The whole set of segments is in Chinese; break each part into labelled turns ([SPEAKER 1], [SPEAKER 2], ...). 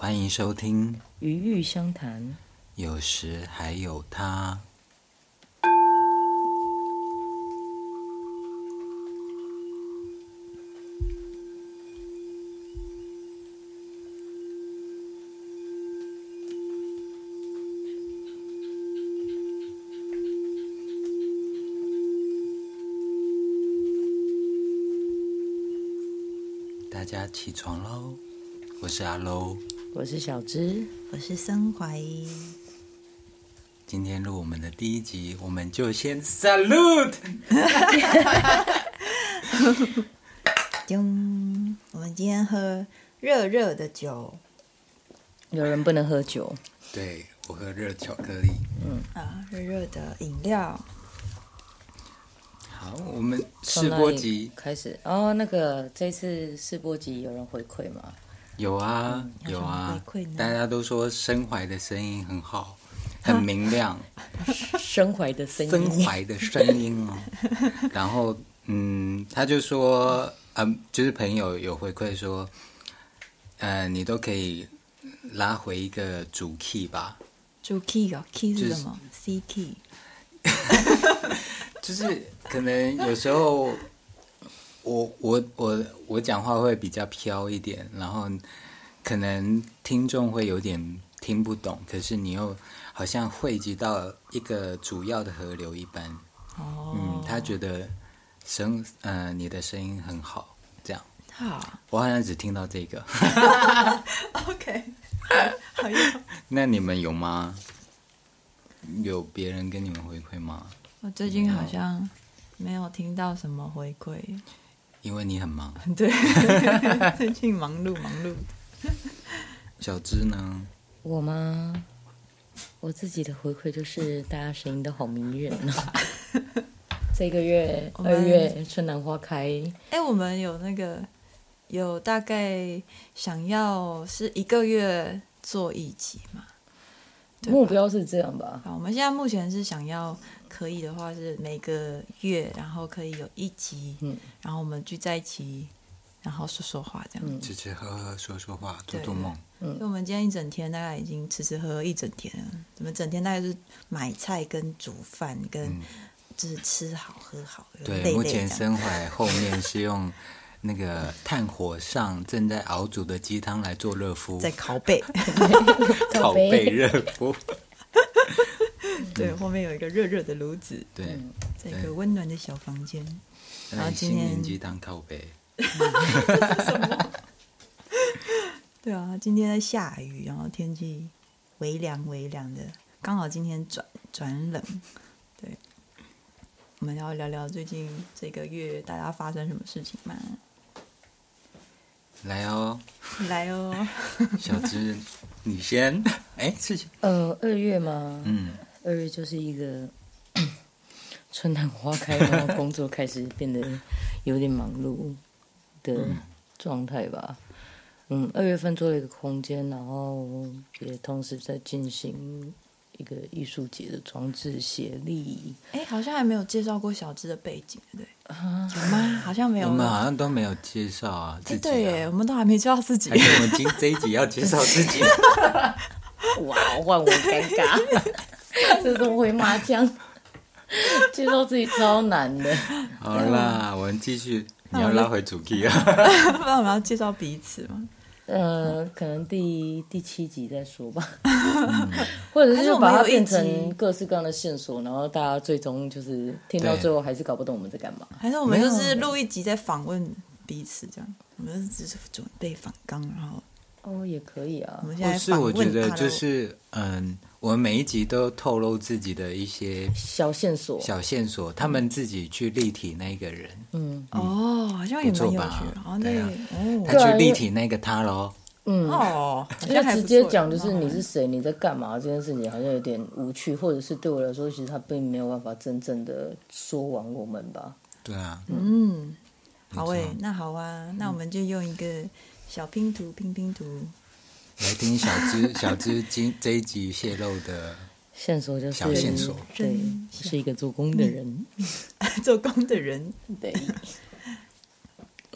[SPEAKER 1] 欢迎收听《
[SPEAKER 2] 鱼玉相谈》，
[SPEAKER 1] 有时还有他。大家起床喽！我是阿楼，
[SPEAKER 2] 我是小芝，
[SPEAKER 3] 我是森怀。
[SPEAKER 1] 今天录我们的第一集，我们就先 salute。
[SPEAKER 3] 我们今天喝热热的酒。
[SPEAKER 2] 有人不能喝酒，
[SPEAKER 1] 对，我喝热巧克力。
[SPEAKER 3] 嗯啊，热热的饮料。
[SPEAKER 1] 好，我们试播集
[SPEAKER 2] 开始哦。那个这次试播集有人回馈吗？
[SPEAKER 1] 有啊，
[SPEAKER 3] 嗯、
[SPEAKER 1] 有啊，大家都说身怀的声音很好，很明亮。
[SPEAKER 2] 身怀的声音，
[SPEAKER 1] 身怀的声音哦。然后，嗯，他就说，嗯，就是朋友有回馈说，呃，你都可以拉回一个主 key 吧？
[SPEAKER 3] 主 key 哦，key 是什么、就是、？C key。
[SPEAKER 1] 就是可能有时候我我我我讲话会比较飘一点，然后可能听众会有点听不懂，可是你又好像汇集到一个主要的河流一般。
[SPEAKER 3] 哦，
[SPEAKER 1] 嗯，他觉得声呃你的声音很好，这样。
[SPEAKER 3] 好，
[SPEAKER 1] 我好像只听到这个。
[SPEAKER 3] OK，好用。
[SPEAKER 1] 那你们有吗？有别人跟你们回馈吗？
[SPEAKER 3] 我最近好像没有听到什么回馈，
[SPEAKER 1] 因为你很忙。
[SPEAKER 3] 对，最近忙碌忙碌。
[SPEAKER 1] 小芝呢？
[SPEAKER 2] 我吗？我自己的回馈就是大家声音都好迷人啊！这个月二月春暖花开。
[SPEAKER 3] 哎，我们有那个有大概想要是一个月做一集嘛？
[SPEAKER 2] 目标是这样吧？
[SPEAKER 3] 好，我们现在目前是想要。可以的话是每个月，然后可以有一集，嗯，然后我们聚在一起，然后说说话这样，
[SPEAKER 1] 嗯，吃吃喝喝说说话，做做梦。
[SPEAKER 3] 嗯，所以我们今天一整天大概已经吃吃喝喝一整天了，我们整天大概是买菜跟煮饭跟就是吃好喝好。
[SPEAKER 1] 对，累累目前身怀后面是用那个炭火上正在熬煮的鸡汤来做热敷，
[SPEAKER 3] 在拷贝，
[SPEAKER 1] 拷贝热敷。
[SPEAKER 3] 对，后面有一个热热的炉子，
[SPEAKER 1] 对，
[SPEAKER 3] 在一个温暖的小房间。然后今天
[SPEAKER 1] 鸡汤靠背，
[SPEAKER 3] 对啊，今天在下雨，然后天气微凉微凉的，刚好今天转转冷。对，我们要聊聊最近这个月大家发生什么事情吗？
[SPEAKER 1] 来哦，
[SPEAKER 3] 来哦，
[SPEAKER 1] 小芝，你先。哎，事情，
[SPEAKER 2] 呃，二月吗？
[SPEAKER 1] 嗯。
[SPEAKER 2] 二月就是一个春暖花开，然后工作开始变得有点忙碌的状态吧。嗯，二月份做了一个空间，然后也同时在进行一个艺术节的装置协力。
[SPEAKER 3] 哎，好像还没有介绍过小智的背景，对？啊，有吗？好像没有。
[SPEAKER 1] 我们好像都没有介绍啊。自己啊，
[SPEAKER 3] 对耶，我们都还没介绍自己。
[SPEAKER 1] 我们今这一集要介绍自己。
[SPEAKER 2] 哇，换我尴尬。这种回麻将，介绍自己超难的。
[SPEAKER 1] 好啦，我们继续。你要拉回主题啊？
[SPEAKER 3] 那我们要介绍彼此吗？
[SPEAKER 2] 呃，可能第第七集再说吧。嗯、或者是把它变成各式各样的线索，然后大家最终就是听到最后还是搞不懂我们在干嘛。
[SPEAKER 3] 还是我们就是录一集再访问彼此这样？我们只是准备访纲，然后
[SPEAKER 2] 哦也可以啊。
[SPEAKER 3] 我现在
[SPEAKER 1] 是我觉得就是嗯。我们每一集都透露自己的一些
[SPEAKER 2] 小线索，
[SPEAKER 1] 小线索，他们自己去立体那个人。
[SPEAKER 3] 嗯，嗯哦，好像也蛮有趣的。哦，对啊，哦，
[SPEAKER 1] 他去立体那个他喽。
[SPEAKER 2] 嗯，
[SPEAKER 3] 哦，
[SPEAKER 2] 好像直接讲就是你是谁，你在干嘛这件事情，好像有点无趣，或者是对我来说，其实他并没有办法真正的说完我们吧。
[SPEAKER 1] 对啊，
[SPEAKER 3] 嗯，好诶，那好啊，那我们就用一个小拼图拼拼图。
[SPEAKER 1] 来听小芝，小芝今这一集泄露的
[SPEAKER 2] 线索就是
[SPEAKER 1] 小线索，
[SPEAKER 2] 对，是一个做工的人，
[SPEAKER 3] 做工的人，
[SPEAKER 2] 对。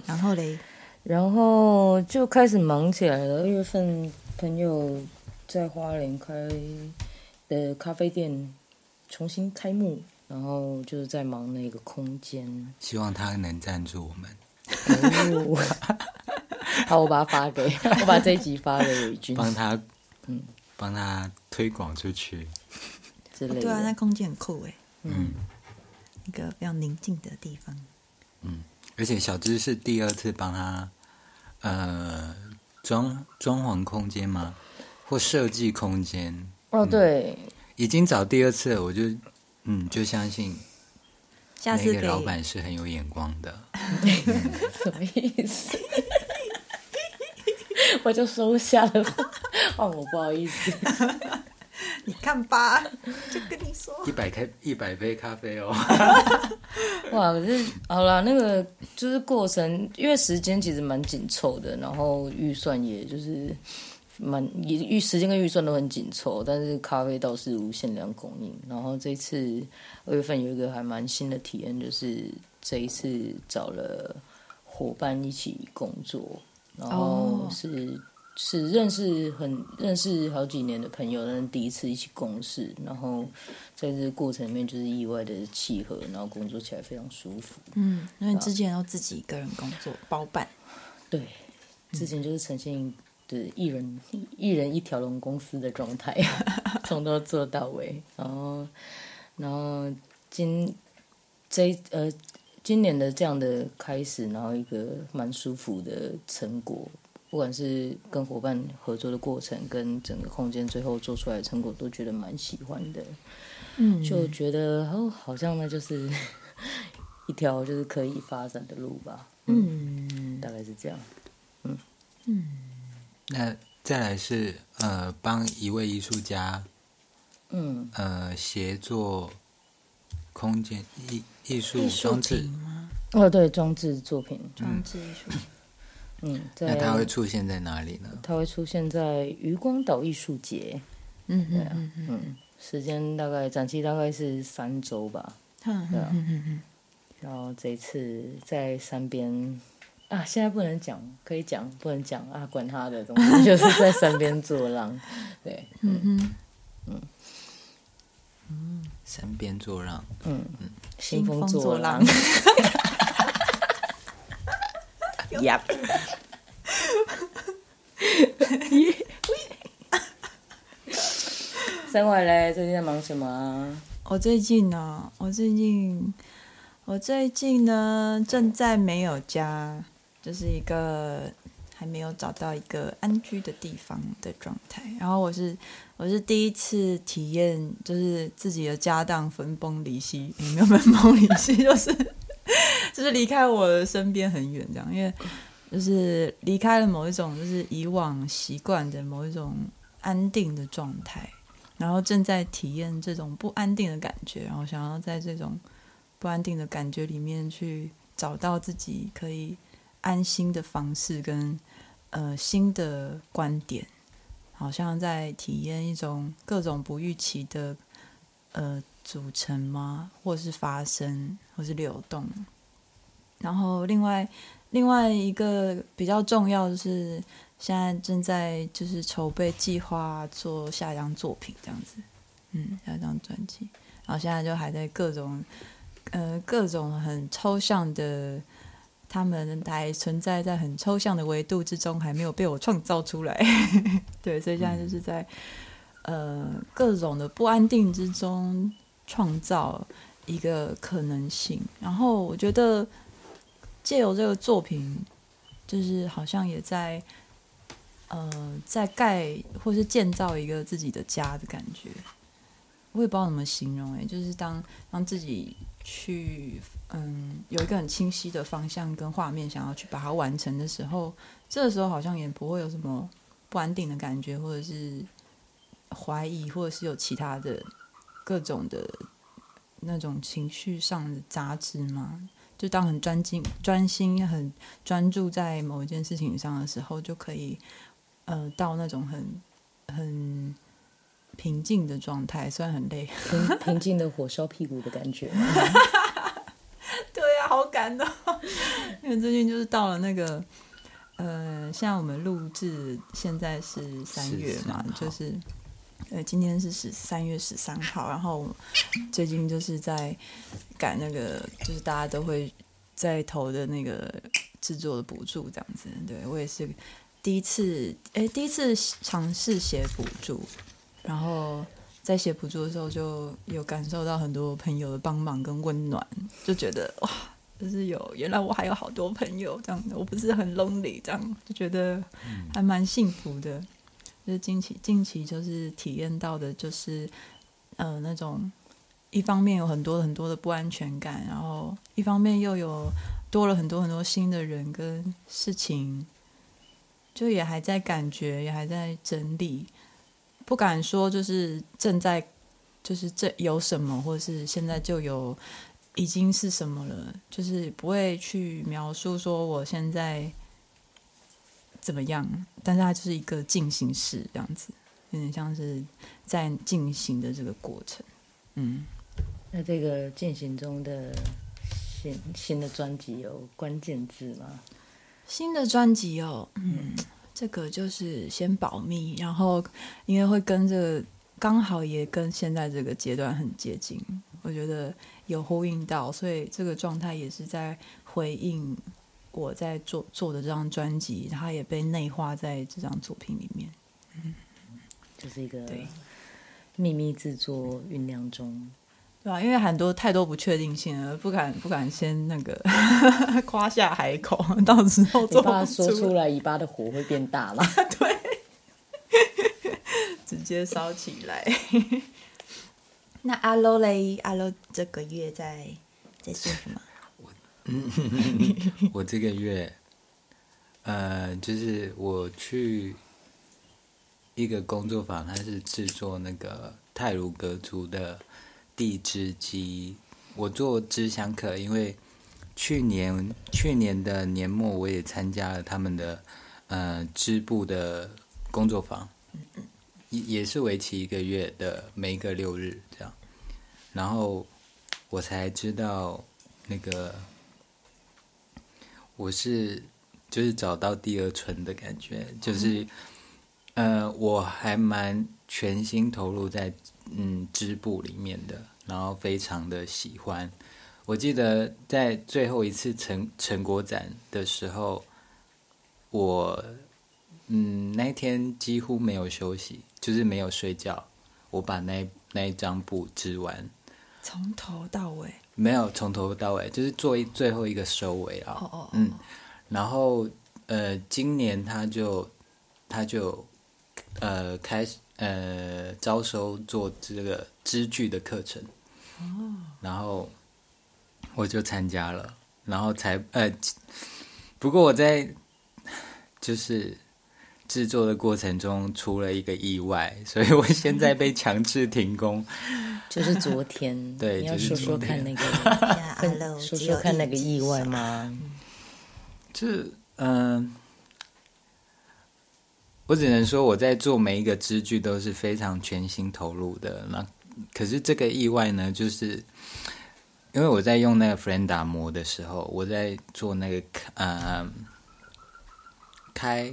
[SPEAKER 3] 然后嘞，
[SPEAKER 2] 然后就开始忙起来了。二月份朋友在花莲开的咖啡店重新开幕，然后就是在忙那个空间，
[SPEAKER 1] 希望他能赞助我们。
[SPEAKER 2] 哦、好，我把它发给我把这一集发给伟君，
[SPEAKER 1] 帮他，嗯，帮他推广出去
[SPEAKER 2] 之类的。
[SPEAKER 3] 对啊，那空间很酷哎，
[SPEAKER 1] 嗯，
[SPEAKER 3] 一个非常宁静的地方。
[SPEAKER 1] 嗯，而且小芝是第二次帮他，呃，装装潢空间吗？或设计空间？
[SPEAKER 2] 哦，对，
[SPEAKER 1] 已经找第二次了，我就，嗯，就相信。
[SPEAKER 3] 下次
[SPEAKER 1] 那个老板是很有眼光的，
[SPEAKER 2] 什么意思？我就收下了，哦，我不好意思。
[SPEAKER 3] 你看吧，就跟你说，
[SPEAKER 1] 一百开一百杯咖啡哦。
[SPEAKER 2] 哇，可是好了，那个就是过程，因为时间其实蛮紧凑的，然后预算也就是。蛮预时间跟预算都很紧凑，但是咖啡倒是无限量供应。然后这次二月份有一个还蛮新的体验，就是这一次找了伙伴一起工作，然后是、oh. 是认识很认识好几年的朋友，但是第一次一起共事，然后在这个过程里面就是意外的契合，然后工作起来非常舒服。
[SPEAKER 3] 嗯，因为之前都自己一个人工作包办，
[SPEAKER 2] 对，之前就是呈现。是一人一人一条龙公司的状态，从头做到尾。然后，然后今这呃今年的这样的开始，然后一个蛮舒服的成果，不管是跟伙伴合作的过程，跟整个空间最后做出来的成果，都觉得蛮喜欢的。嗯，就觉得哦，好像那就是 一条就是可以发展的路吧。嗯，嗯大概是这样。嗯嗯。
[SPEAKER 1] 那再来是呃，帮一位艺术家，嗯，呃，协作空间艺艺术装置
[SPEAKER 2] 吗？哦，对，装置作品，
[SPEAKER 3] 装置艺术。
[SPEAKER 2] 嗯，
[SPEAKER 1] 那它会出现在哪里呢？
[SPEAKER 2] 它会出现在渔光岛艺术节。嗯嗯嗯嗯，时间大概展期大概是三周吧。嗯嗯嗯嗯。然后这次在山边。啊，现在不能讲，可以讲，不能讲啊，管他的东西，就是在山边作浪，对，嗯嗯。嗯。
[SPEAKER 1] 嗯，山边作浪，
[SPEAKER 2] 嗯。嗯，兴风作浪，呀，生活嘞，最近在忙什么？
[SPEAKER 3] 我最近呢，我最近，我最近呢，正在没有家。就是一个还没有找到一个安居的地方的状态，然后我是我是第一次体验，就是自己的家当分崩离析，也没有分崩离析，就是就是离开我的身边很远，这样，因为就是离开了某一种就是以往习惯的某一种安定的状态，然后正在体验这种不安定的感觉，然后想要在这种不安定的感觉里面去找到自己可以。安心的方式跟呃新的观点，好像在体验一种各种不预期的呃组成吗？或是发生，或是流动。然后另外另外一个比较重要的是，现在正在就是筹备计划做下一张作品这样子，嗯，下一张专辑。然后现在就还在各种呃各种很抽象的。他们还存在在很抽象的维度之中，还没有被我创造出来。对，所以现在就是在呃各种的不安定之中创造一个可能性。然后我觉得借由这个作品，就是好像也在呃在盖或是建造一个自己的家的感觉。我也不知道怎么形容，哎，就是当当自己去。嗯，有一个很清晰的方向跟画面，想要去把它完成的时候，这时候好像也不会有什么不安定的感觉，或者是怀疑，或者是有其他的各种的那种情绪上的杂质嘛。就当很专精、专心、很专注在某一件事情上的时候，就可以呃到那种很很平静的状态，虽然很累，
[SPEAKER 2] 平平静的火烧屁股的感觉。
[SPEAKER 3] 对呀、啊，好感动，因为最近就是到了那个，呃，像我们录制现在是三月嘛，就是呃，今天是十三月十三号，然后最近就是在赶那个，就是大家都会在投的那个制作的补助，这样子。对，我也是第一次，哎，第一次尝试写补助，然后在写补助的时候就有感受到很多朋友的帮忙跟温暖，就觉得哇。就是有，原来我还有好多朋友这样的，我不是很 lonely 这样，就觉得还蛮幸福的。就是近期近期就是体验到的，就是呃那种一方面有很多很多的不安全感，然后一方面又有多了很多很多新的人跟事情，就也还在感觉，也还在整理，不敢说就是正在就是这有什么，或者是现在就有。已经是什么了？就是不会去描述说我现在怎么样，但是它就是一个进行式这样子，有点像是在进行的这个过程。嗯，
[SPEAKER 2] 那这个进行中的新新的专辑有关键字吗？
[SPEAKER 3] 新的专辑哦，嗯，这个就是先保密，然后因为会跟这个刚好也跟现在这个阶段很接近，我觉得。有呼应到，所以这个状态也是在回应我在做做的这张专辑，它也被内化在这张作品里面。嗯，
[SPEAKER 2] 就是一个秘密制作酝酿中，
[SPEAKER 3] 对吧？因为很多太多不确定性了，不敢不敢先那个 夸下海口，到时候做
[SPEAKER 2] 你怕说出来，尾巴的火会变大了？
[SPEAKER 3] 对，直接烧起来。那阿罗嘞？阿罗这个月在在做什么？
[SPEAKER 1] 我嗯，我这个月，呃，就是我去一个工作坊，它是制作那个泰鲁格族的地织机。我做织箱课，因为去年去年的年末，我也参加了他们的呃织布的工作坊。也也是为期一个月的，每一个六日这样，然后我才知道那个我是就是找到第二春的感觉，就是呃我还蛮全心投入在嗯织布里面的，然后非常的喜欢。我记得在最后一次成成果展的时候，我嗯那天几乎没有休息。就是没有睡觉，我把那那一张布织完，
[SPEAKER 3] 从头到尾
[SPEAKER 1] 没有从头到尾，就是做一最后一个收尾啊。哦哦，嗯，然后呃，今年他就他就呃开始呃招收做这个织具的课程，哦，然后我就参加了，然后才呃，不过我在就是。制作的过程中出了一个意外，所以我现在被强制停工。
[SPEAKER 2] 就是昨天，
[SPEAKER 1] 对，
[SPEAKER 2] 你要说说看那个，说说看那个意外吗？
[SPEAKER 1] 就是嗯、呃，我只能说我在做每一个支具都是非常全心投入的。那可是这个意外呢，就是因为我在用那个弗兰达磨的时候，我在做那个呃开。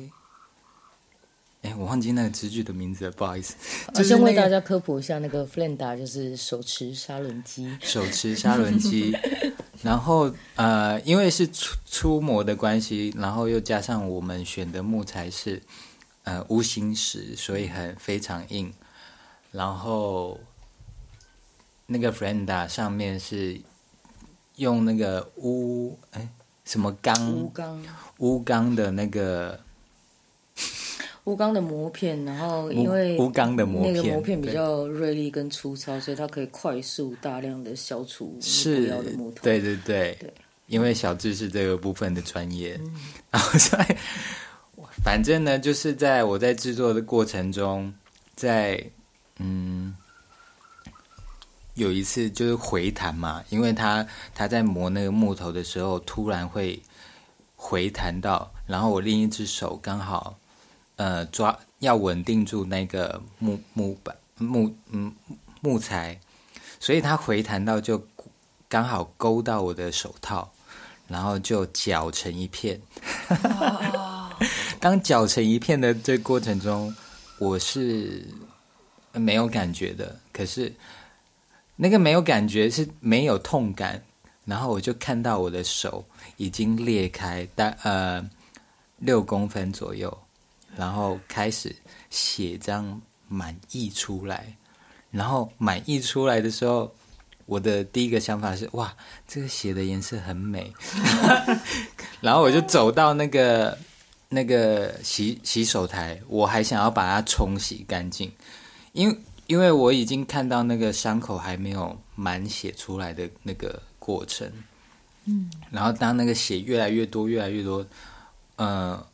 [SPEAKER 1] 哎，我忘记那个支具的名字了，不好意思。
[SPEAKER 2] 我先为大家科普一下，那个 Flenda 就是手持砂轮机。
[SPEAKER 1] 手持砂轮机，然后呃，因为是粗粗模的关系，然后又加上我们选的木材是呃乌心石，所以很非常硬。然后那个 Frenda 上面是用那个乌哎什么钢
[SPEAKER 2] 乌钢
[SPEAKER 1] 乌钢的那个。
[SPEAKER 2] 乌钢的磨片，然后因为
[SPEAKER 1] 乌钢的膜片，
[SPEAKER 2] 那个磨片比较锐利跟粗糙，所以它可以快速大量的消除不要的木头。
[SPEAKER 1] 对对对，对因为小智是这个部分的专业，嗯、然后所以反正呢，就是在我在制作的过程中，在嗯有一次就是回弹嘛，因为他他在磨那个木头的时候，突然会回弹到，然后我另一只手刚好。呃，抓要稳定住那个木木板木嗯木材，所以它回弹到就刚好勾到我的手套，然后就绞成一片。当搅成一片的这过程中，我是没有感觉的。可是那个没有感觉是没有痛感，然后我就看到我的手已经裂开，大呃六公分左右，然后开始血这样满溢出来，然后满溢出来的时候。我的第一个想法是哇，这个血的颜色很美，然后我就走到那个那个洗洗手台，我还想要把它冲洗干净，因为因为我已经看到那个伤口还没有满血出来的那个过程，嗯，然后当那个血越来越多越来越多，呃，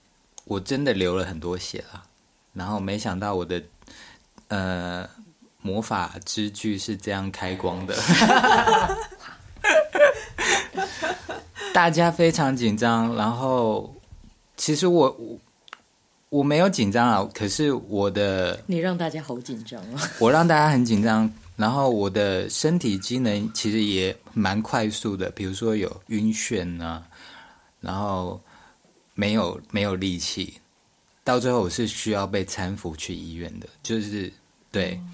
[SPEAKER 1] 我真的流了很多血了，然后没想到我的呃。魔法之具是这样开光的，大家非常紧张。然后，其实我我，我没有紧张啊，可是我的
[SPEAKER 2] 你让大家好紧张啊！
[SPEAKER 1] 我让大家很紧张，然后我的身体机能其实也蛮快速的，比如说有晕眩啊，然后没有没有力气，到最后我是需要被搀扶去医院的，就是对。嗯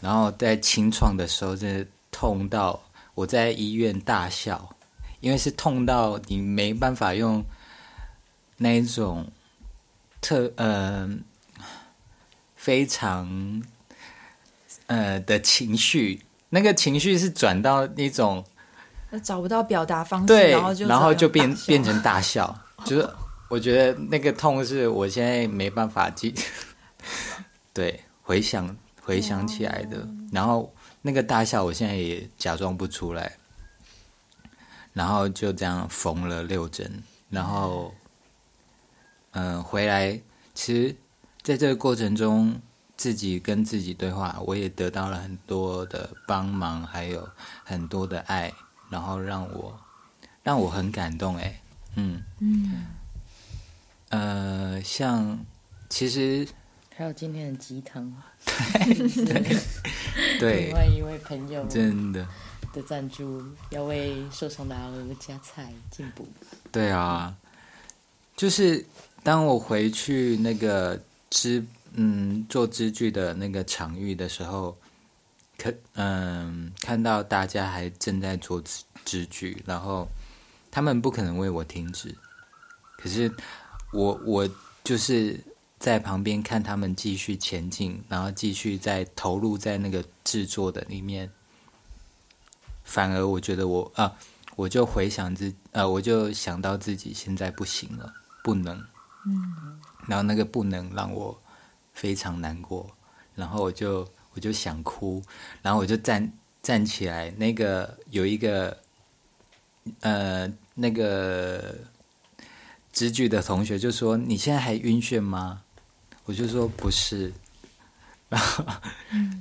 [SPEAKER 1] 然后在清创的时候，真的痛到我在医院大笑，因为是痛到你没办法用那一种特呃非常呃的情绪，那个情绪是转到那种
[SPEAKER 3] 找不到表达方式，
[SPEAKER 1] 对，
[SPEAKER 3] 然后就
[SPEAKER 1] 然后就变变成大笑，就是我觉得那个痛是我现在没办法记，对，回想。回想起来的，然后那个大笑，我现在也假装不出来，然后就这样缝了六针，然后，嗯、呃，回来，其实在这个过程中，自己跟自己对话，我也得到了很多的帮忙，还有很多的爱，然后让我让我很感动，哎，嗯嗯，呃，像其实。
[SPEAKER 2] 还有今天的鸡汤，
[SPEAKER 1] 对对对，
[SPEAKER 2] 另外一位朋友
[SPEAKER 1] 真的
[SPEAKER 2] 的赞助，要为受伤的阿娥加菜进补。
[SPEAKER 1] 对啊，就是当我回去那个织嗯做织具的那个场域的时候，可嗯看到大家还正在做织织具，然后他们不可能为我停止，可是我我就是。在旁边看他们继续前进，然后继续在投入在那个制作的里面，反而我觉得我啊，我就回想自呃，我就想到自己现在不行了，不能，嗯，然后那个不能让我非常难过，然后我就我就想哭，然后我就站站起来，那个有一个呃那个织具的同学就说：“你现在还晕眩吗？”我就说不是，然后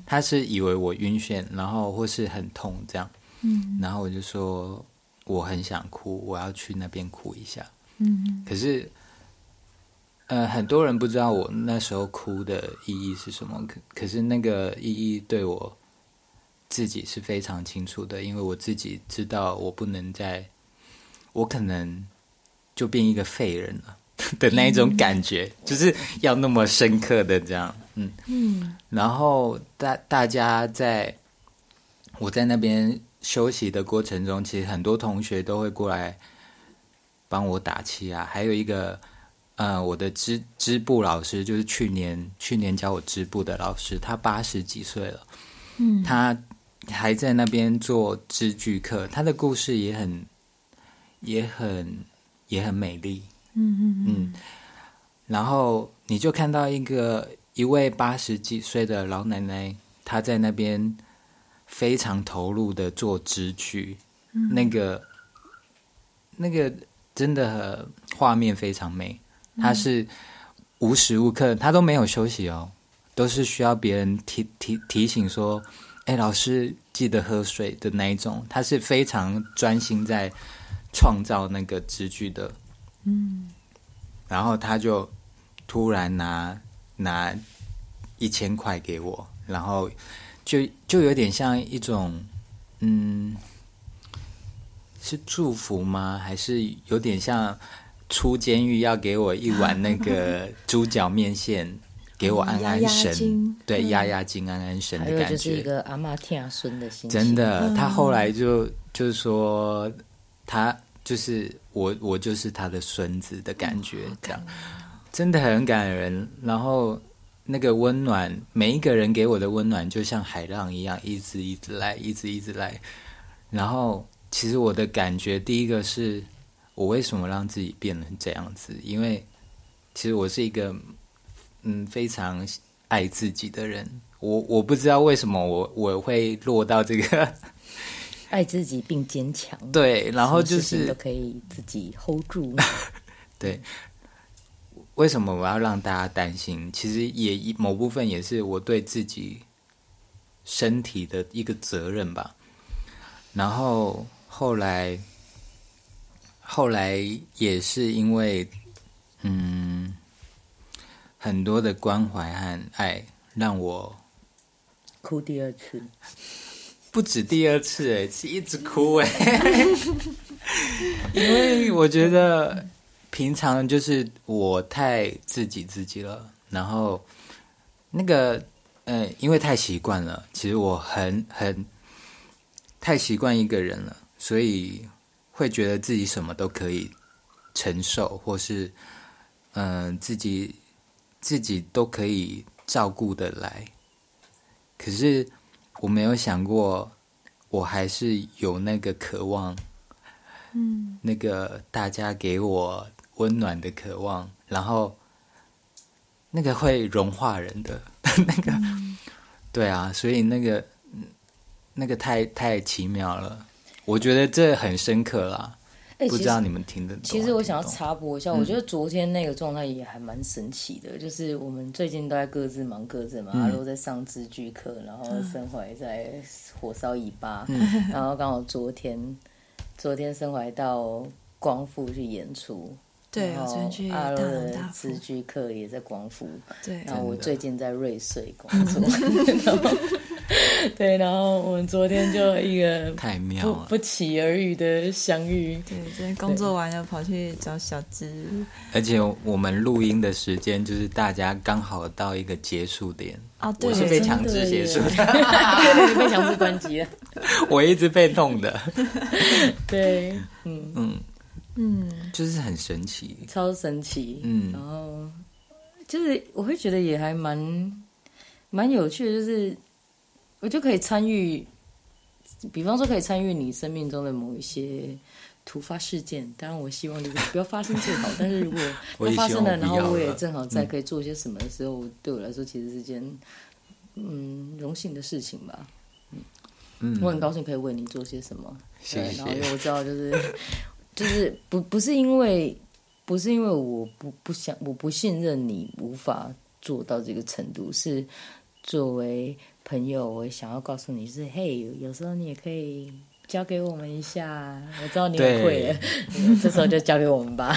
[SPEAKER 1] 他是以为我晕眩，然后或是很痛这样，嗯，然后我就说我很想哭，我要去那边哭一下，嗯，可是，呃，很多人不知道我那时候哭的意义是什么，可可是那个意义对我自己是非常清楚的，因为我自己知道我不能再，我可能就变一个废人了。的那一种感觉，嗯、就是要那么深刻的这样，嗯嗯，然后大大家在我在那边休息的过程中，其实很多同学都会过来帮我打气啊。还有一个，呃，我的织织布老师，就是去年去年教我织布的老师，他八十几岁了，嗯，他还在那边做织具课，他的故事也很也很也很美丽。嗯嗯嗯，然后你就看到一个一位八十几岁的老奶奶，她在那边非常投入的做织具，嗯、那个那个真的画面非常美。她是无时无刻他都没有休息哦，都是需要别人提提提醒说：“哎，老师记得喝水”的那一种。他是非常专心在创造那个织句的。嗯，然后他就突然拿拿一千块给我，然后就就有点像一种，嗯，是祝福吗？还是有点像出监狱要给我一碗那个猪脚面线，给我安安神，对，压压惊，安安神的感
[SPEAKER 2] 觉。就是一个阿嬷听孙的心情。
[SPEAKER 1] 真的，他后来就就是说，他就是我，我就是他的孙子的感觉，这样真的很感人。然后那个温暖，每一个人给我的温暖，就像海浪一样，一直一直来，一直一直来。然后，其实我的感觉，第一个是。我为什么让自己变成这样子？因为其实我是一个嗯非常爱自己的人。我我不知道为什么我我会落到这个
[SPEAKER 2] 爱自己并坚强。
[SPEAKER 1] 对，然后就是
[SPEAKER 2] 都可以自己 hold 住。
[SPEAKER 1] 对，为什么我要让大家担心？其实也某部分也是我对自己身体的一个责任吧。然后后来。后来也是因为，嗯，很多的关怀和爱，让我
[SPEAKER 2] 哭第二次，
[SPEAKER 1] 不止第二次哎，是一直哭哎，因为我觉得平常就是我太自己自己了，然后那个呃，因为太习惯了，其实我很很太习惯一个人了，所以。会觉得自己什么都可以承受，或是嗯、呃，自己自己都可以照顾得来。可是我没有想过，我还是有那个渴望，嗯，那个大家给我温暖的渴望，然后那个会融化人的 那个，嗯、对啊，所以那个那个太太奇妙了。我觉得这很深刻啦，欸、不知道你们听得懂？
[SPEAKER 2] 其实我想要插播一下，嗯、我觉得昨天那个状态也还蛮神奇的，就是我们最近都在各自忙各自嘛，阿罗、嗯、在上字剧课，然后生怀在火烧尾巴，嗯、然后刚好昨天昨天生怀到光复去演出。
[SPEAKER 3] 对，我最近去
[SPEAKER 2] 阿罗的词剧课也在光复。
[SPEAKER 3] 对，
[SPEAKER 2] 然后我最近在瑞穗工作。对，然后我们昨天就一个
[SPEAKER 1] 太妙了，
[SPEAKER 2] 不期而遇的相遇。
[SPEAKER 3] 对，今天工作完了跑去找小芝。
[SPEAKER 1] 而且我们录音的时间就是大家刚好到一个结束点。
[SPEAKER 3] 哦，对，
[SPEAKER 1] 我是被强制结束的，
[SPEAKER 2] 被强制关机了。
[SPEAKER 1] 我一直被弄的。
[SPEAKER 2] 对，嗯嗯。
[SPEAKER 3] 嗯，
[SPEAKER 1] 就是很神奇，
[SPEAKER 2] 超神奇。嗯，然后就是我会觉得也还蛮蛮有趣的，就是我就可以参与，比方说可以参与你生命中的某一些突发事件。当然，我希望就是不要发生最好。但是如果 它发生了，然后我也正好在可以做些什么的时候，嗯、对我来说其实是件嗯荣幸的事情吧。嗯嗯，我很高兴可以为你做些什么。
[SPEAKER 1] 谢谢。
[SPEAKER 2] 然后因为我知道就是。就是不不是因为不是因为我不不想我不信任你无法做到这个程度，是作为朋友，我想要告诉你是嘿，有时候你也可以交给我们一下，我知道你也会，这时候就交给我们吧。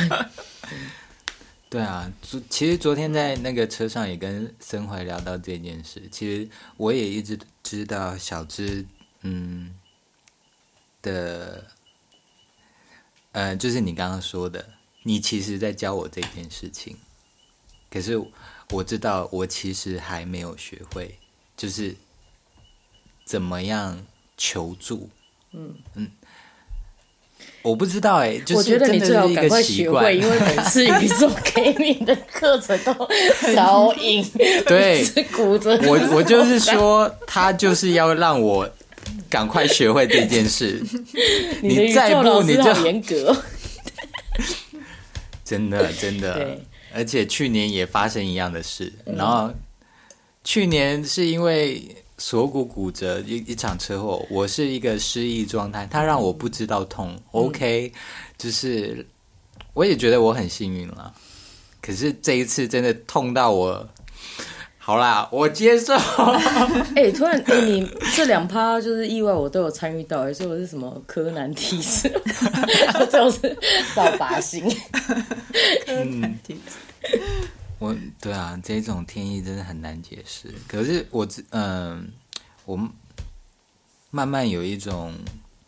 [SPEAKER 1] 对啊，昨其实昨天在那个车上也跟森怀聊到这件事，其实我也一直知道小芝嗯的。呃，就是你刚刚说的，你其实在教我这件事情，可是我知道我其实还没有学会，就是怎么样求助。嗯嗯，我不知道哎、欸，就是
[SPEAKER 2] 我觉得你最好赶快学会，因为每次宇宙 给你的课程都超硬，
[SPEAKER 1] 对，
[SPEAKER 2] 骨折。
[SPEAKER 1] 我我就是说，他就是要让我。赶快学会这件事！你再不你就
[SPEAKER 2] 严格。
[SPEAKER 1] 真的真的，而且去年也发生一样的事。嗯、然后去年是因为锁骨骨折一一场车祸，我是一个失忆状态，他让我不知道痛。嗯、OK，就是我也觉得我很幸运了。可是这一次真的痛到我。好啦，我接受。
[SPEAKER 2] 哎、欸，突然，哎、欸，你这两趴就是意外，我都有参与到，所以我是什么柯南体质，就是扫把星。柯南体质，
[SPEAKER 1] 我对啊，这种天意真的很难解释。可是我，嗯、我慢慢有一种，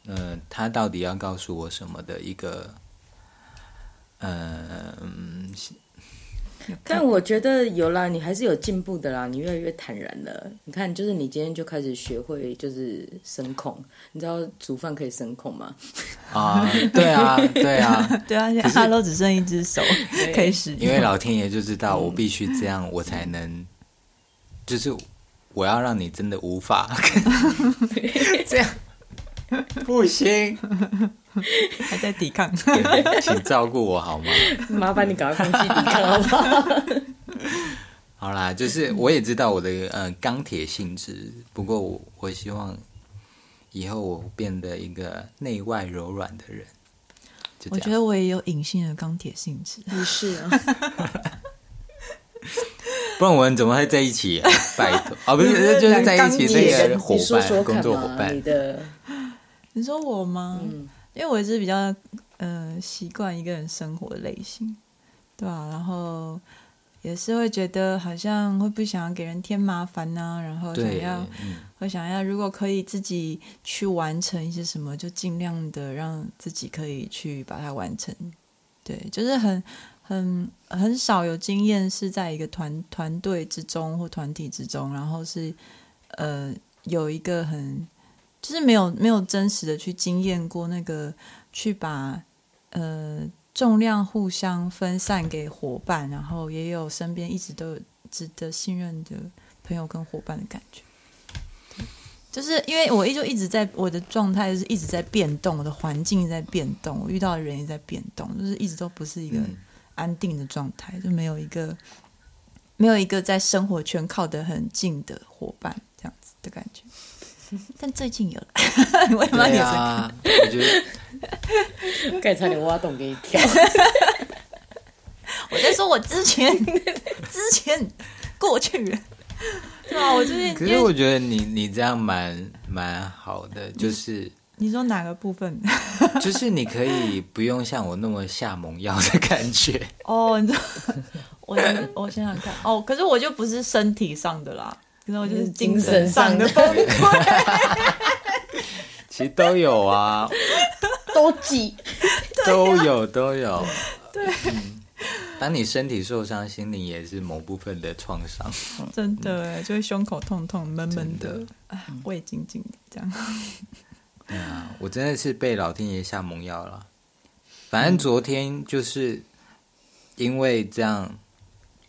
[SPEAKER 1] 嗯、他到底要告诉我什么的一个，嗯。
[SPEAKER 2] 但我觉得有啦，你还是有进步的啦，你越来越坦然了。你看，就是你今天就开始学会就是声控，你知道煮饭可以声控吗？
[SPEAKER 1] 啊，对啊，对啊，
[SPEAKER 3] 对啊，现在他都只剩一只手可以使用，
[SPEAKER 1] 因为老天爷就知道我必须这样，我才能，嗯、就是我要让你真的无法 这样。不行，
[SPEAKER 3] 还在抵抗，
[SPEAKER 1] 请照顾我好吗？
[SPEAKER 2] 麻烦你赶快放弃抵抗好不好？
[SPEAKER 1] 好啦，就是我也知道我的呃钢铁性质，不过我我希望以后我变得一个内外柔软的人。
[SPEAKER 3] 我觉得我也有隐性的钢铁性质，
[SPEAKER 2] 不是啊？
[SPEAKER 1] 不然我们怎么会在一起啊？拜托啊，哦、不是，就是在一起那个伙伴，工作伙伴。
[SPEAKER 2] 你的
[SPEAKER 3] 你说我吗？嗯，因为我也是比较嗯习惯一个人生活的类型，对啊，然后也是会觉得好像会不想要给人添麻烦呐、啊，然后想要会、嗯、想要如果可以自己去完成一些什么，就尽量的让自己可以去把它完成。对，就是很很很少有经验是在一个团团队之中或团体之中，然后是呃有一个很。就是没有没有真实的去经验过那个去把呃重量互相分散给伙伴，然后也有身边一直都有值得信任的朋友跟伙伴的感觉。就是因为我一就一直在我的状态就是一直在变动，我的环境在变动，我遇到的人也在变动，就是一直都不是一个安定的状态，就没有一个没有一个在生活圈靠得很近的伙伴这样子的感觉。但最近有了，为什么你啊？我觉
[SPEAKER 2] 得 该差点挖洞给你跳。
[SPEAKER 3] 我在说，我之前之前过去了，对啊，我最近。
[SPEAKER 1] 可是我觉得你你这样蛮蛮好的，就是
[SPEAKER 3] 你说哪个部分？
[SPEAKER 1] 就是你可以不用像我那么下猛药的感觉。
[SPEAKER 3] 哦，你知道，我我想想看，哦，可是我就不是身体上的啦。然后就是精神上的崩溃，
[SPEAKER 1] 其实都有啊，
[SPEAKER 2] 都挤，
[SPEAKER 1] 都有都有。对、嗯，当你身体受伤，心灵也是某部分的创伤。
[SPEAKER 3] 真的，就会胸口痛痛、闷闷的，胃紧紧的这样。
[SPEAKER 1] 对啊，我真的是被老天爷下猛药了。反正昨天就是因为这样，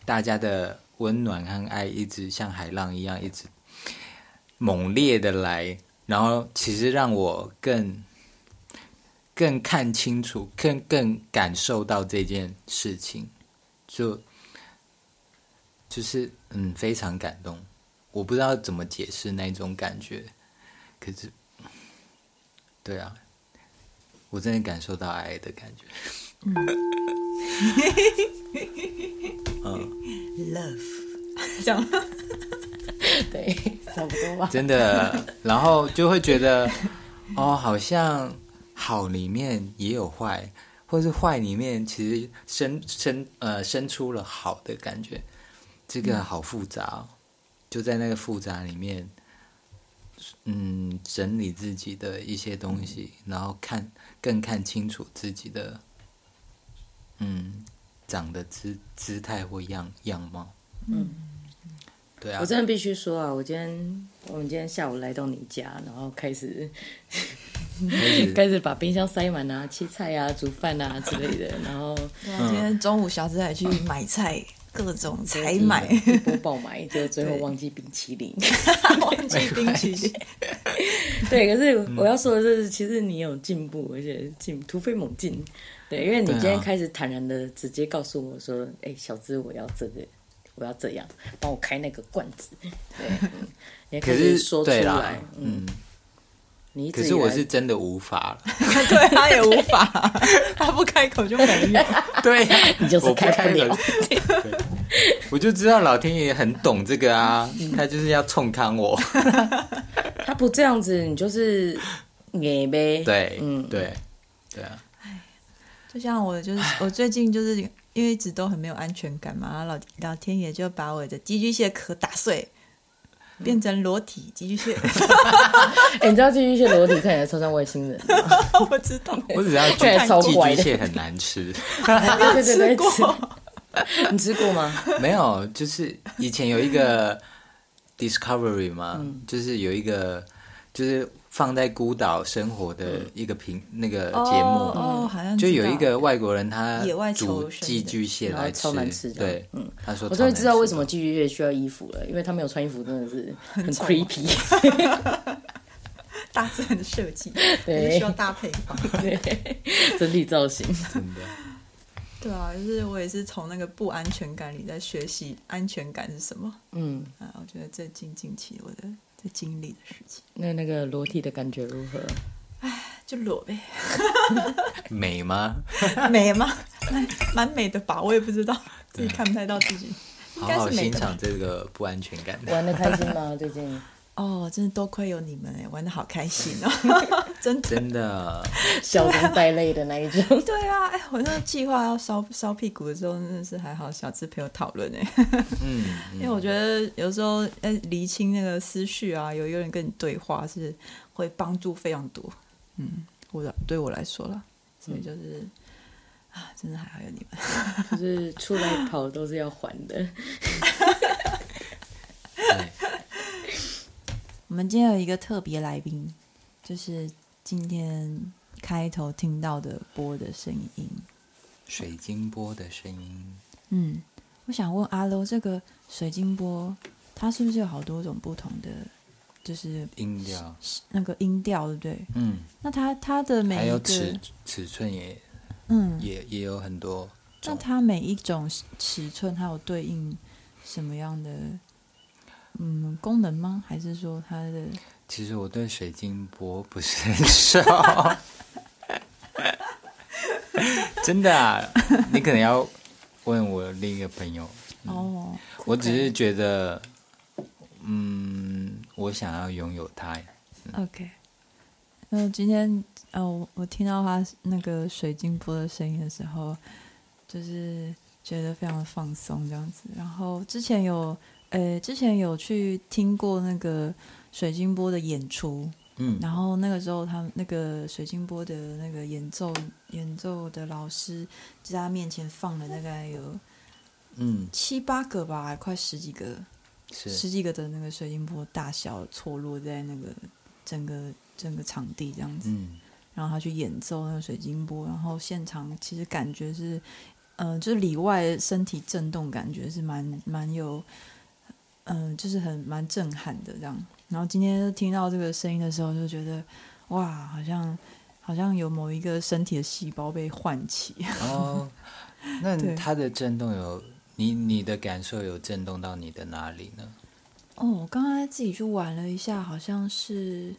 [SPEAKER 1] 大家的。温暖和爱一直像海浪一样，一直猛烈的来，然后其实让我更更看清楚，更更感受到这件事情，就就是嗯，非常感动。我不知道怎么解释那种感觉，可是对啊，我真的感受到爱的感觉。嗯
[SPEAKER 3] ，love，这样，
[SPEAKER 2] 对，差不多吧。
[SPEAKER 1] 真的，然后就会觉得，哦，好像好里面也有坏，或是坏里面其实生生呃生出了好的感觉，这个好复杂哦。就在那个复杂里面，嗯，整理自己的一些东西，然后看更看清楚自己的，嗯。长的姿姿态或样样貌，嗯，对啊，
[SPEAKER 2] 我真的必须说啊，我今天我们今天下午来到你家，然后开始开始，把冰箱塞满啊，切菜啊，煮饭啊之类的，然后、
[SPEAKER 3] 嗯、今天中午小子还去买菜，各种采买，
[SPEAKER 2] 一波爆买，就最后忘记冰淇淋，
[SPEAKER 3] 忘记冰淇淋。
[SPEAKER 2] 对，可是我要说的是，其实你有进步，而且进突飞猛进。对，因为你今天开始坦然的直接告诉我说：“哎、啊，小资，我要这个，我要这样，帮我开那个罐子。”对，可是说出来，嗯，你
[SPEAKER 1] 可是我是真的无法。了，
[SPEAKER 3] 对他也无法，他不开口就没有，
[SPEAKER 1] 对、啊，
[SPEAKER 2] 你就是开不了。
[SPEAKER 1] 我就知道老天爷很懂这个啊，他就是要冲康我，
[SPEAKER 2] 他不这样子，你就是你呗，
[SPEAKER 1] 对，嗯，对，对啊。
[SPEAKER 3] 就像我，就是我最近就是因为一直都很没有安全感嘛，然后老老天爷就把我的寄居蟹壳打碎，变成裸体寄居蟹。
[SPEAKER 2] 哎，你知道寄居蟹裸体看起来超像外星人吗？
[SPEAKER 3] 我知道，
[SPEAKER 1] 我只知道寄居蟹很难吃。
[SPEAKER 2] 对对对，吃你吃过吗？
[SPEAKER 1] 没有，就是以前有一个 Discovery 嘛，嗯、就是有一个就是。放在孤岛生活的一个频那个节目，
[SPEAKER 3] 哦，好像
[SPEAKER 1] 就有一个外国人，他
[SPEAKER 3] 野外
[SPEAKER 1] 煮寄居蟹来吃，
[SPEAKER 2] 超难吃。
[SPEAKER 1] 对，嗯，他说
[SPEAKER 2] 我终于知道为什么寄居蟹需要衣服了，因为他没有穿衣服真的是很 creepy。
[SPEAKER 3] 大自然的设计，对，需要搭配方，
[SPEAKER 2] 对，整体造型，
[SPEAKER 1] 真的。
[SPEAKER 3] 对啊，就是我也是从那个不安全感里在学习安全感是什么。嗯，啊，我觉得最近近期我的。经历的事情，
[SPEAKER 2] 那那个裸体的感觉如何？
[SPEAKER 3] 哎，就裸呗。
[SPEAKER 1] 美吗？
[SPEAKER 3] 美吗？蛮美的吧，我也不知道，自己看不太到自己。
[SPEAKER 1] 好好欣赏这个不安全感。
[SPEAKER 2] 玩的开心吗？最近？
[SPEAKER 3] 哦，真的多亏有你们哎，玩的好开心哦，真的
[SPEAKER 1] 真的
[SPEAKER 2] 笑中带泪的那一种。
[SPEAKER 3] 对啊，哎，我那个计划要烧烧屁股的时候，真的是还好小智陪我讨论哎。嗯，因为我觉得有时候哎，厘清那个思绪啊，有一个人跟你对话是会帮助非常多。嗯，我对我来说了，所以就是、嗯、啊，真的还好有你们，
[SPEAKER 2] 就是出来跑都是要还的。
[SPEAKER 3] 我们今天有一个特别来宾，就是今天开头听到的波的声音，
[SPEAKER 1] 水晶波的声音。
[SPEAKER 3] 嗯，我想问阿楼，这个水晶波它是不是有好多种不同的，就是
[SPEAKER 1] 音调，
[SPEAKER 3] 那个音调对不对？
[SPEAKER 1] 嗯，
[SPEAKER 3] 那它它的每一个
[SPEAKER 1] 还有尺尺寸也，嗯，也也有很多。
[SPEAKER 3] 那它每一种尺寸，它有对应什么样的？嗯，功能吗？还是说它的？
[SPEAKER 1] 其实我对水晶波不是很熟，真的啊！你可能要问我另一个朋友。嗯、哦，我只是觉得，嗯，我想要拥有它。
[SPEAKER 3] 嗯、OK，那今天哦，我听到他那个水晶波的声音的时候，就是觉得非常的放松，这样子。然后之前有。呃，之前有去听过那个水晶波的演出，嗯，然后那个时候他们那个水晶波的那个演奏演奏的老师在他面前放了大概有嗯。七八个吧，快十几个，是。十几个的那个水晶波大小错落在那个整个整个场地这样子，嗯，然后他去演奏那个水晶波，然后现场其实感觉是，嗯、呃，就是里外身体震动，感觉是蛮蛮有。嗯，就是很蛮震撼的这样。然后今天听到这个声音的时候，就觉得哇，好像好像有某一个身体的细胞被唤起。
[SPEAKER 1] 哦，那它的震动有你你的感受有震动到你的哪里呢？
[SPEAKER 3] 哦，我刚刚自己去玩了一下，好像是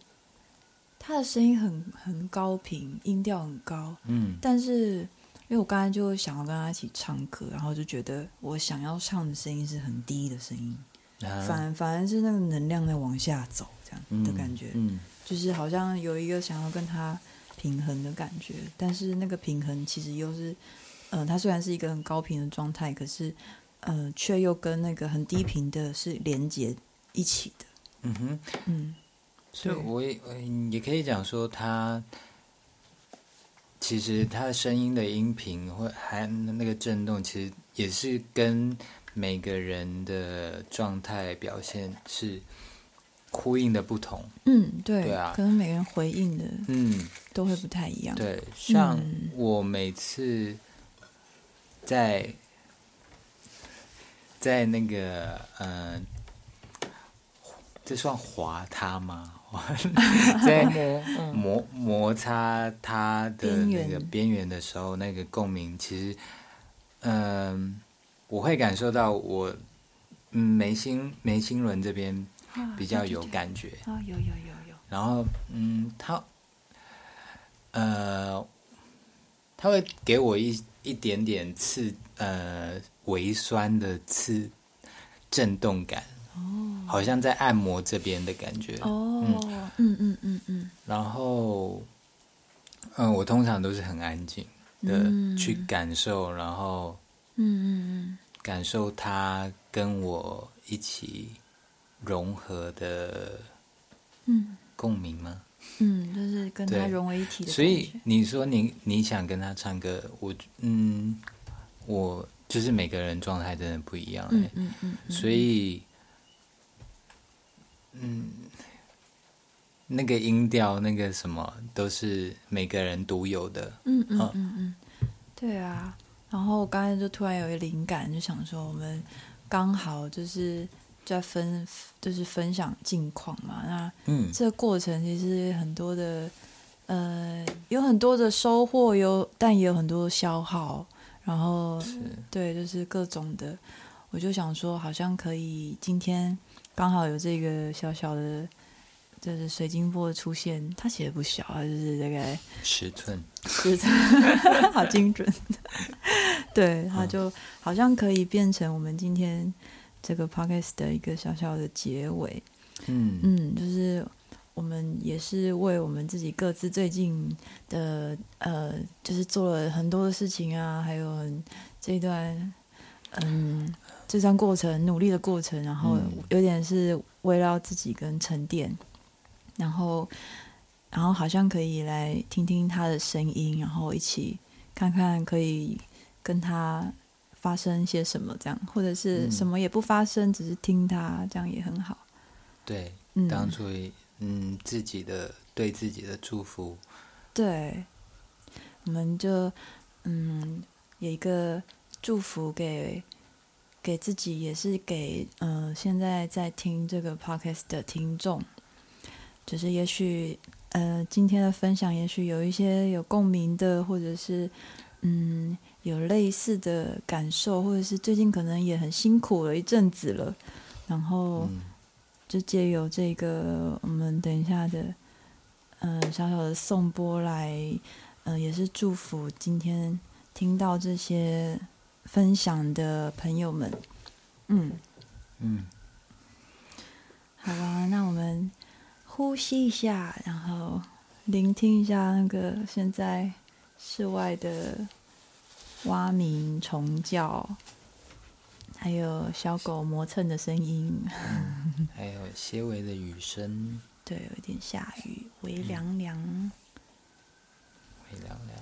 [SPEAKER 3] 它的声音很很高频，音调很高。嗯，但是因为我刚才就想要跟他一起唱歌，然后就觉得我想要唱的声音是很低的声音。反反而是那个能量在往下走，这样的感觉，嗯，嗯，就是好像有一个想要跟他平衡的感觉，但是那个平衡其实又是，嗯、呃，它虽然是一个很高频的状态，可是，呃，却又跟那个很低频的是连接一起的，
[SPEAKER 1] 嗯哼，嗯，所以我也也可以讲说，他其实它的声音的音频或还那个震动，其实也是跟。每个人的状态表现是呼应的不同，
[SPEAKER 3] 嗯，对，对啊，可能每个人回应的，嗯，都会不太一样。
[SPEAKER 1] 对，像我每次在、嗯、在那个，嗯、呃，这算划它吗？在 摩摩摩擦它的那个边缘的时候，那个共鸣，其实，嗯、呃。我会感受到我，嗯，眉心眉心轮这边比较有感觉
[SPEAKER 3] 啊、哦，有有有有。
[SPEAKER 1] 然后，嗯，他，呃，他会给我一一点点刺，呃，微酸的刺震动感，哦，好像在按摩这边的感觉，
[SPEAKER 3] 哦，嗯嗯嗯嗯嗯。
[SPEAKER 1] 然后，嗯，我通常都是很安静的去感受，然后。嗯嗯嗯，感受他跟我一起融合的，
[SPEAKER 3] 嗯，
[SPEAKER 1] 共鸣吗？
[SPEAKER 3] 嗯，就是跟他融为一体的。
[SPEAKER 1] 所以你说你你想跟他唱歌，我嗯，我就是每个人状态真的不一样，欸，嗯
[SPEAKER 3] 嗯嗯，嗯，
[SPEAKER 1] 所以嗯，那个音调那个什么都是每个人独有的，
[SPEAKER 3] 嗯嗯嗯嗯，嗯，对啊。然后我刚才就突然有一灵感，就想说我们刚好就是。在分就是分享近况嘛，那嗯，这个过程其实很多的，呃，有很多的收获，有但也有很多的消耗，然后对，就是各种的，我就想说，好像可以今天刚好有这个小小的，就是水晶波的出现，它其实不小，啊就是大概
[SPEAKER 1] 十寸，
[SPEAKER 3] 十寸，好精准，对，它就好像可以变成我们今天。这个 podcast 的一个小小的结尾，嗯。嗯，就是我们也是为我们自己各自最近的呃，就是做了很多的事情啊，还有这一段嗯这段过程努力的过程，然后有点是围绕自己跟沉淀，然后然后好像可以来听听他的声音，然后一起看看可以跟他。发生些什么这样，或者是什么也不发生，嗯、只是听他这样也很好。
[SPEAKER 1] 对，当初嗯自己的对自己的祝福。
[SPEAKER 3] 对，我们就嗯有一个祝福给给自己，也是给嗯、呃、现在在听这个 podcast 的听众，就是也许呃今天的分享，也许有一些有共鸣的，或者是嗯。有类似的感受，或者是最近可能也很辛苦了一阵子了，然后就借由这个我们等一下的嗯、呃、小小的颂钵来，嗯、呃，也是祝福今天听到这些分享的朋友们，嗯嗯，好吧，那我们呼吸一下，然后聆听一下那个现在室外的。蛙鸣虫叫，还有小狗磨蹭的声音，
[SPEAKER 1] 嗯，还有些微的雨声。
[SPEAKER 3] 对，有点下雨，微凉凉，
[SPEAKER 1] 嗯，微凉凉。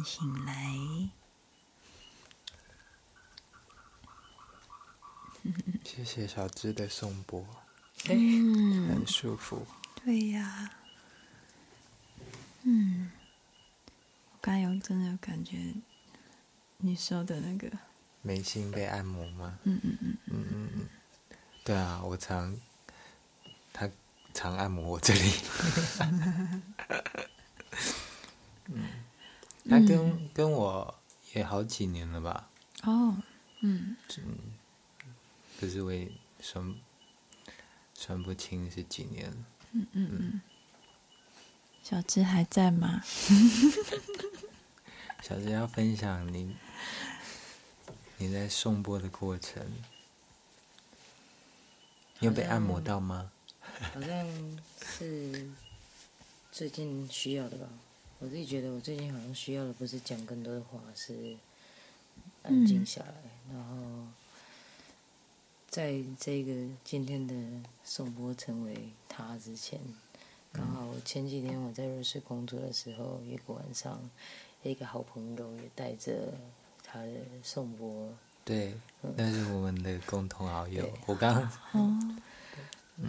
[SPEAKER 3] 慢醒来。
[SPEAKER 1] 谢谢小芝的颂钵，
[SPEAKER 3] 嗯，
[SPEAKER 1] 很舒服。
[SPEAKER 3] 对呀，嗯，我刚刚有真的感觉你说的那个
[SPEAKER 1] 眉心被按摩吗？
[SPEAKER 3] 嗯嗯嗯
[SPEAKER 1] 嗯嗯嗯，对啊，我常他常按摩我这里。嗯，他跟、嗯、跟我也好几年了吧？
[SPEAKER 3] 哦，嗯
[SPEAKER 1] 嗯，可是我也算算不清是几年。
[SPEAKER 3] 嗯嗯嗯，小芝还在吗？
[SPEAKER 1] 小芝要分享你你在颂钵的过程，你有被按摩到吗？
[SPEAKER 2] 好像是最近需要的吧。我自己觉得，我最近好像需要的不是讲更多的话，是安静下来。嗯、然后，在这个今天的颂钵成为他之前，刚好我前几天我在瑞士工作的时候，一个晚上，一个好朋友也带着他的颂钵。
[SPEAKER 1] 对，那是我们的共同好友。我
[SPEAKER 3] 刚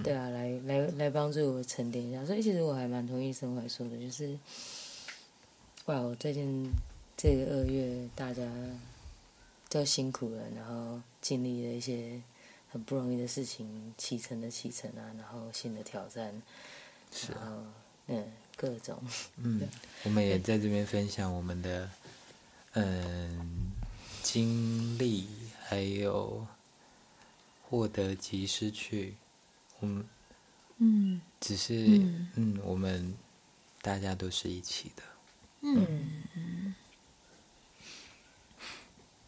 [SPEAKER 2] 对啊，来来来帮助我沉淀一下。所以其实我还蛮同意生怀说的，就是。哇！我最近这个二月，大家都辛苦了，然后经历了一些很不容易的事情，启程的启程啊，然后新的挑战，
[SPEAKER 1] 是
[SPEAKER 2] 啊，嗯，各种，
[SPEAKER 1] 嗯，我们也在这边分享我们的嗯经历，还有获得及失去，嗯
[SPEAKER 3] 嗯，
[SPEAKER 1] 只是
[SPEAKER 3] 嗯，
[SPEAKER 1] 嗯，我们大家都是一起的。
[SPEAKER 3] 嗯，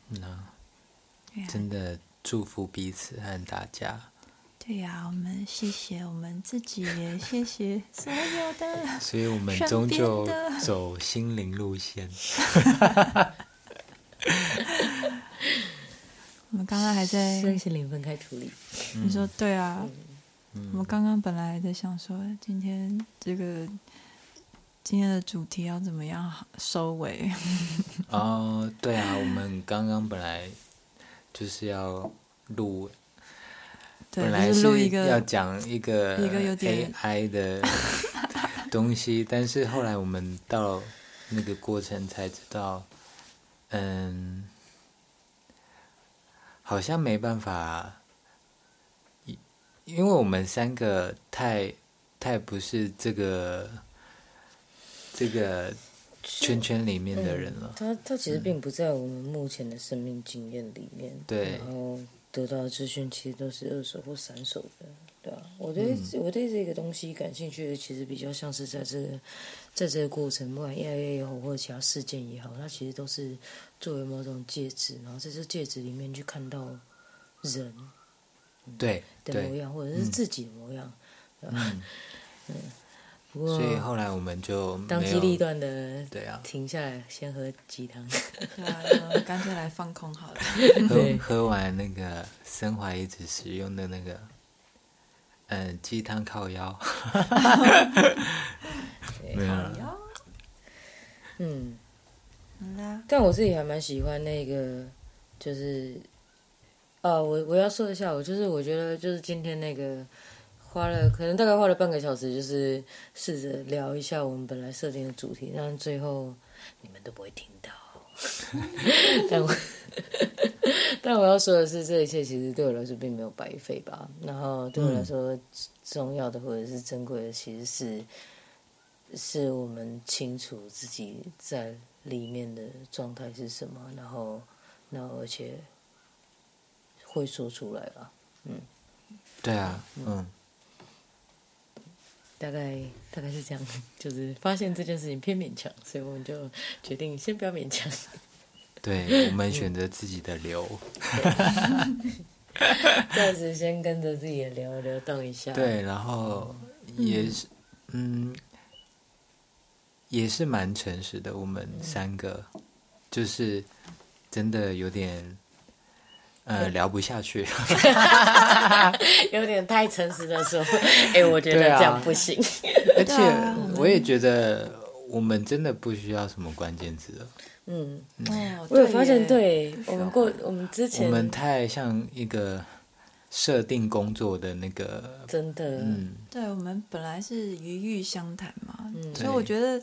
[SPEAKER 1] 那真的祝福彼此和大家。
[SPEAKER 3] 对呀，我们谢谢我们自己，也谢谢 所有的，
[SPEAKER 1] 所以我们终究走心灵路线。
[SPEAKER 3] 我们刚刚还在
[SPEAKER 2] 身心灵分开处理。
[SPEAKER 3] 你说对啊，
[SPEAKER 1] 嗯、
[SPEAKER 3] 我们刚刚本来还在想说今天这个。今天的主题要怎么样收尾？
[SPEAKER 1] 哦，对啊，我们刚刚本来就是要
[SPEAKER 3] 录，
[SPEAKER 1] 本来
[SPEAKER 3] 是录一个
[SPEAKER 1] 要讲一个
[SPEAKER 3] 一个有点
[SPEAKER 1] AI 的 东西，但是后来我们到那个过程才知道，嗯，好像没办法，因为我们三个太太不是这个。这个圈圈里面的人了，
[SPEAKER 2] 嗯、他他其实并不在我们目前的生命经验里面，
[SPEAKER 1] 对、
[SPEAKER 2] 嗯，然后得到的资讯其实都是二手或三手的，对啊，我对、嗯、我对这个东西感兴趣的，其实比较像是在这个在这个过程，不管 AI 也好，或者其他事件也好，它其实都是作为某种介质，然后在这介质里面去看到人，
[SPEAKER 1] 对
[SPEAKER 2] 的模样，或者是自己的模样，对吧？
[SPEAKER 1] 所以后来我们就
[SPEAKER 2] 当机立断的，
[SPEAKER 1] 对啊，
[SPEAKER 2] 停下来先喝鸡汤，
[SPEAKER 3] 对啊，干脆来放空好了。
[SPEAKER 1] 喝喝完那个森淮一直使用的那个，嗯，鸡汤靠腰，
[SPEAKER 2] 没有了。嗯，但我自己还蛮喜欢那个，就是，啊，我我要说一下，我就是我觉得就是今天那个。花了可能大概花了半个小时，就是试着聊一下我们本来设定的主题，但最后你们都不会听到。但我 但我要说的是，这一切其实对我来说并没有白费吧。然后对我来说重要的或者是珍贵的，其实是是我们清楚自己在里面的状态是什么，然后然后而且会说出来了。嗯，
[SPEAKER 1] 对啊，嗯。
[SPEAKER 2] 大概大概是这样，就是发现这件事情偏勉强，所以我们就决定先不要勉强。
[SPEAKER 1] 对，我们选择自己的流，
[SPEAKER 2] 暂时先跟着自己的流流动一下。
[SPEAKER 1] 对，然后也是，嗯，嗯，也是蛮诚实的。我们三个就是真的有点。呃，聊不下去，
[SPEAKER 2] 有点太诚实的说，哎、欸，我觉得这样不行。
[SPEAKER 1] 啊、而且我也觉得我们真的不需要什么关键词了。
[SPEAKER 2] 嗯，
[SPEAKER 3] 哦，
[SPEAKER 2] 我有
[SPEAKER 3] 发现，
[SPEAKER 2] 对我们过我们之前
[SPEAKER 1] 我们太像一个设定工作的那个，
[SPEAKER 2] 真的，
[SPEAKER 1] 嗯，
[SPEAKER 3] 对，我们本来是鱼欲相谈嘛，
[SPEAKER 2] 嗯。
[SPEAKER 3] 所以我觉得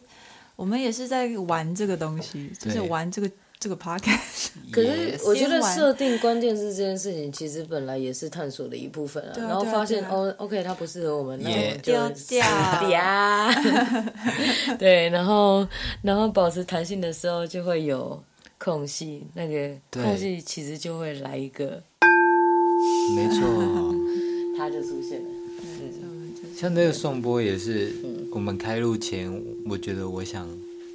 [SPEAKER 3] 我们也是在玩这个东西，就是玩这个这个 podcast。
[SPEAKER 2] 可是我觉得设定关键是这件事情，其实本来也是探索的一部分啊。然后
[SPEAKER 3] 发现、
[SPEAKER 2] 哦，OK，它不适合我们，那我
[SPEAKER 1] 也
[SPEAKER 2] 们就
[SPEAKER 3] 丢掉
[SPEAKER 2] 掉。对，然后然后保持弹性的时候就会有空隙，那
[SPEAKER 1] 个
[SPEAKER 2] 空隙其实就会来一个，
[SPEAKER 1] 没错。
[SPEAKER 2] 它就出现了。
[SPEAKER 1] 像这个颂钵也是，
[SPEAKER 2] 嗯
[SPEAKER 1] 我们开录前，我觉得我想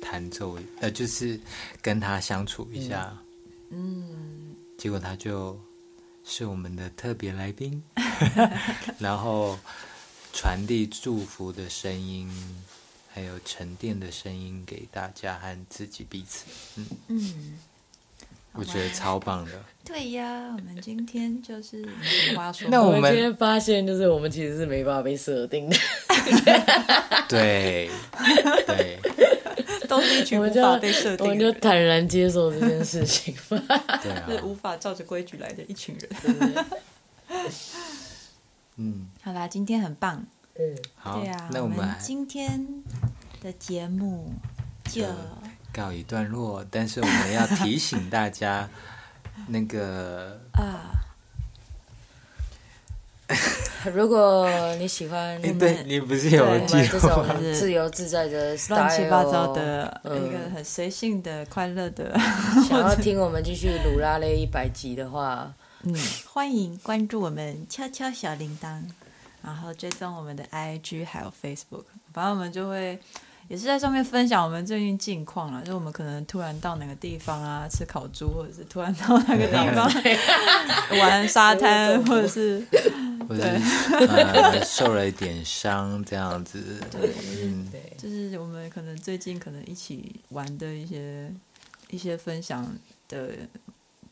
[SPEAKER 1] 弹奏，呃，就是跟他相处一下，
[SPEAKER 3] 嗯，
[SPEAKER 1] 结果他就是我们的特别来宾，然后传递祝福的声音，还有沉淀的声音给大家和自己彼此，嗯。
[SPEAKER 3] 嗯，
[SPEAKER 1] 我觉得超棒的。
[SPEAKER 3] 对呀，我们今天就是说？
[SPEAKER 1] 那我们
[SPEAKER 2] 我们今天发现，就是我们其实是没办法被设定的，
[SPEAKER 1] 对。对，
[SPEAKER 3] 都是一群无
[SPEAKER 2] 我们就
[SPEAKER 3] 法被设
[SPEAKER 2] 我们
[SPEAKER 3] 定的人，
[SPEAKER 2] 就坦然接受这件事情吧。
[SPEAKER 1] 对啊
[SPEAKER 3] 是，无法照着规矩来的一群人。
[SPEAKER 1] 嗯，
[SPEAKER 3] 好啦，今天很棒。
[SPEAKER 2] 嗯，
[SPEAKER 1] 好
[SPEAKER 3] 对啊，，
[SPEAKER 1] 那我们
[SPEAKER 3] 今天的节目就
[SPEAKER 1] 就告一段落，但是我们要提醒大家，那个
[SPEAKER 3] 啊，
[SPEAKER 2] 如果你喜欢
[SPEAKER 1] 哎，对你不是有这？
[SPEAKER 2] 种自由自在的 style,
[SPEAKER 3] 乱七八糟的
[SPEAKER 2] 嗯
[SPEAKER 3] 一个很随性的、快乐的，
[SPEAKER 2] 想要听我们继续鲁拉勒一百集的话，
[SPEAKER 3] 嗯，欢迎关注我们敲敲小铃铛，然后追踪我们的 IG 还有 Facebook，反正我们就会也是在上面分享我们最近近况啦，就我们可能突然到哪个地方啊吃烤猪，或者是突然到哪个地方 玩沙滩，或者是
[SPEAKER 1] 或者是呃受了一点伤这样子，嗯，
[SPEAKER 2] 对，
[SPEAKER 3] 就是我们可能最近可能一起玩的一些一些分享的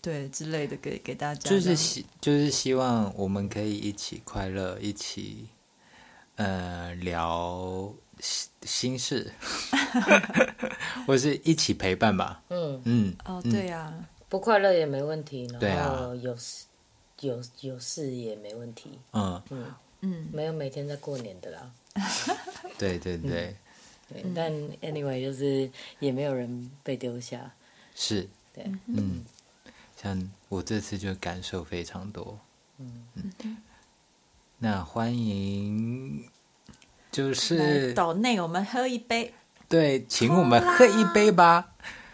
[SPEAKER 3] 对之类的给给大家，
[SPEAKER 1] 就是希就是希望我们可以一起快乐，一起呃聊心心事，或是一起陪伴吧，
[SPEAKER 2] 嗯，
[SPEAKER 1] 嗯，
[SPEAKER 3] 哦
[SPEAKER 1] 嗯。
[SPEAKER 3] 对呀、
[SPEAKER 2] 不快乐也没问题，
[SPEAKER 1] 对啊。
[SPEAKER 2] 然后有事有有事也没问题，
[SPEAKER 1] 嗯，
[SPEAKER 2] 嗯，
[SPEAKER 3] 嗯，
[SPEAKER 2] 没有每天在过年的啦，
[SPEAKER 1] 对对对，
[SPEAKER 2] 对，但 anyway 就是也没有人被丢下，
[SPEAKER 1] 是，
[SPEAKER 2] 对，
[SPEAKER 1] 嗯，像我这次就感受非常多，
[SPEAKER 2] 嗯。
[SPEAKER 1] 那欢迎，就是
[SPEAKER 3] 岛内我们喝一杯，
[SPEAKER 1] 对，请我们喝一杯吧。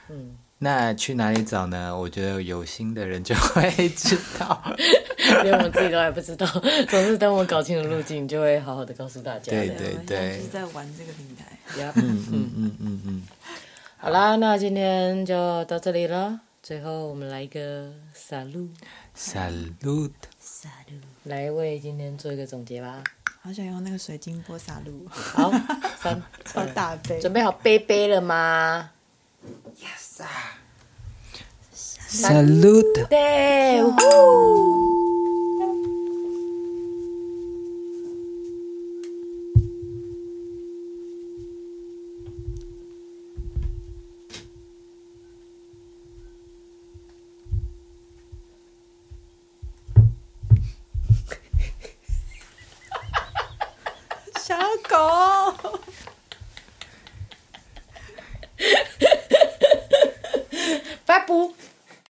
[SPEAKER 2] 嗯，
[SPEAKER 1] 那去哪里找呢？我觉得有心的人就会知道。
[SPEAKER 2] 连我自己都还不知道，总是等我搞清楚路径，就会好好的告诉大家。
[SPEAKER 3] 对
[SPEAKER 1] 对
[SPEAKER 3] 就是在玩这个平台，
[SPEAKER 2] 呀，
[SPEAKER 1] 嗯嗯嗯嗯嗯，
[SPEAKER 2] 好啦，那今天就到这里了。最后我们来一个
[SPEAKER 1] salute，Salute，
[SPEAKER 2] 来为今天做一个总结吧。
[SPEAKER 3] 好想用那个水晶波洒露，
[SPEAKER 2] 好，三，
[SPEAKER 3] 超大杯，
[SPEAKER 2] 准备好杯杯了吗
[SPEAKER 1] ？？Yes，Salute，。
[SPEAKER 2] 对，
[SPEAKER 3] 小狗。
[SPEAKER 2] 发布。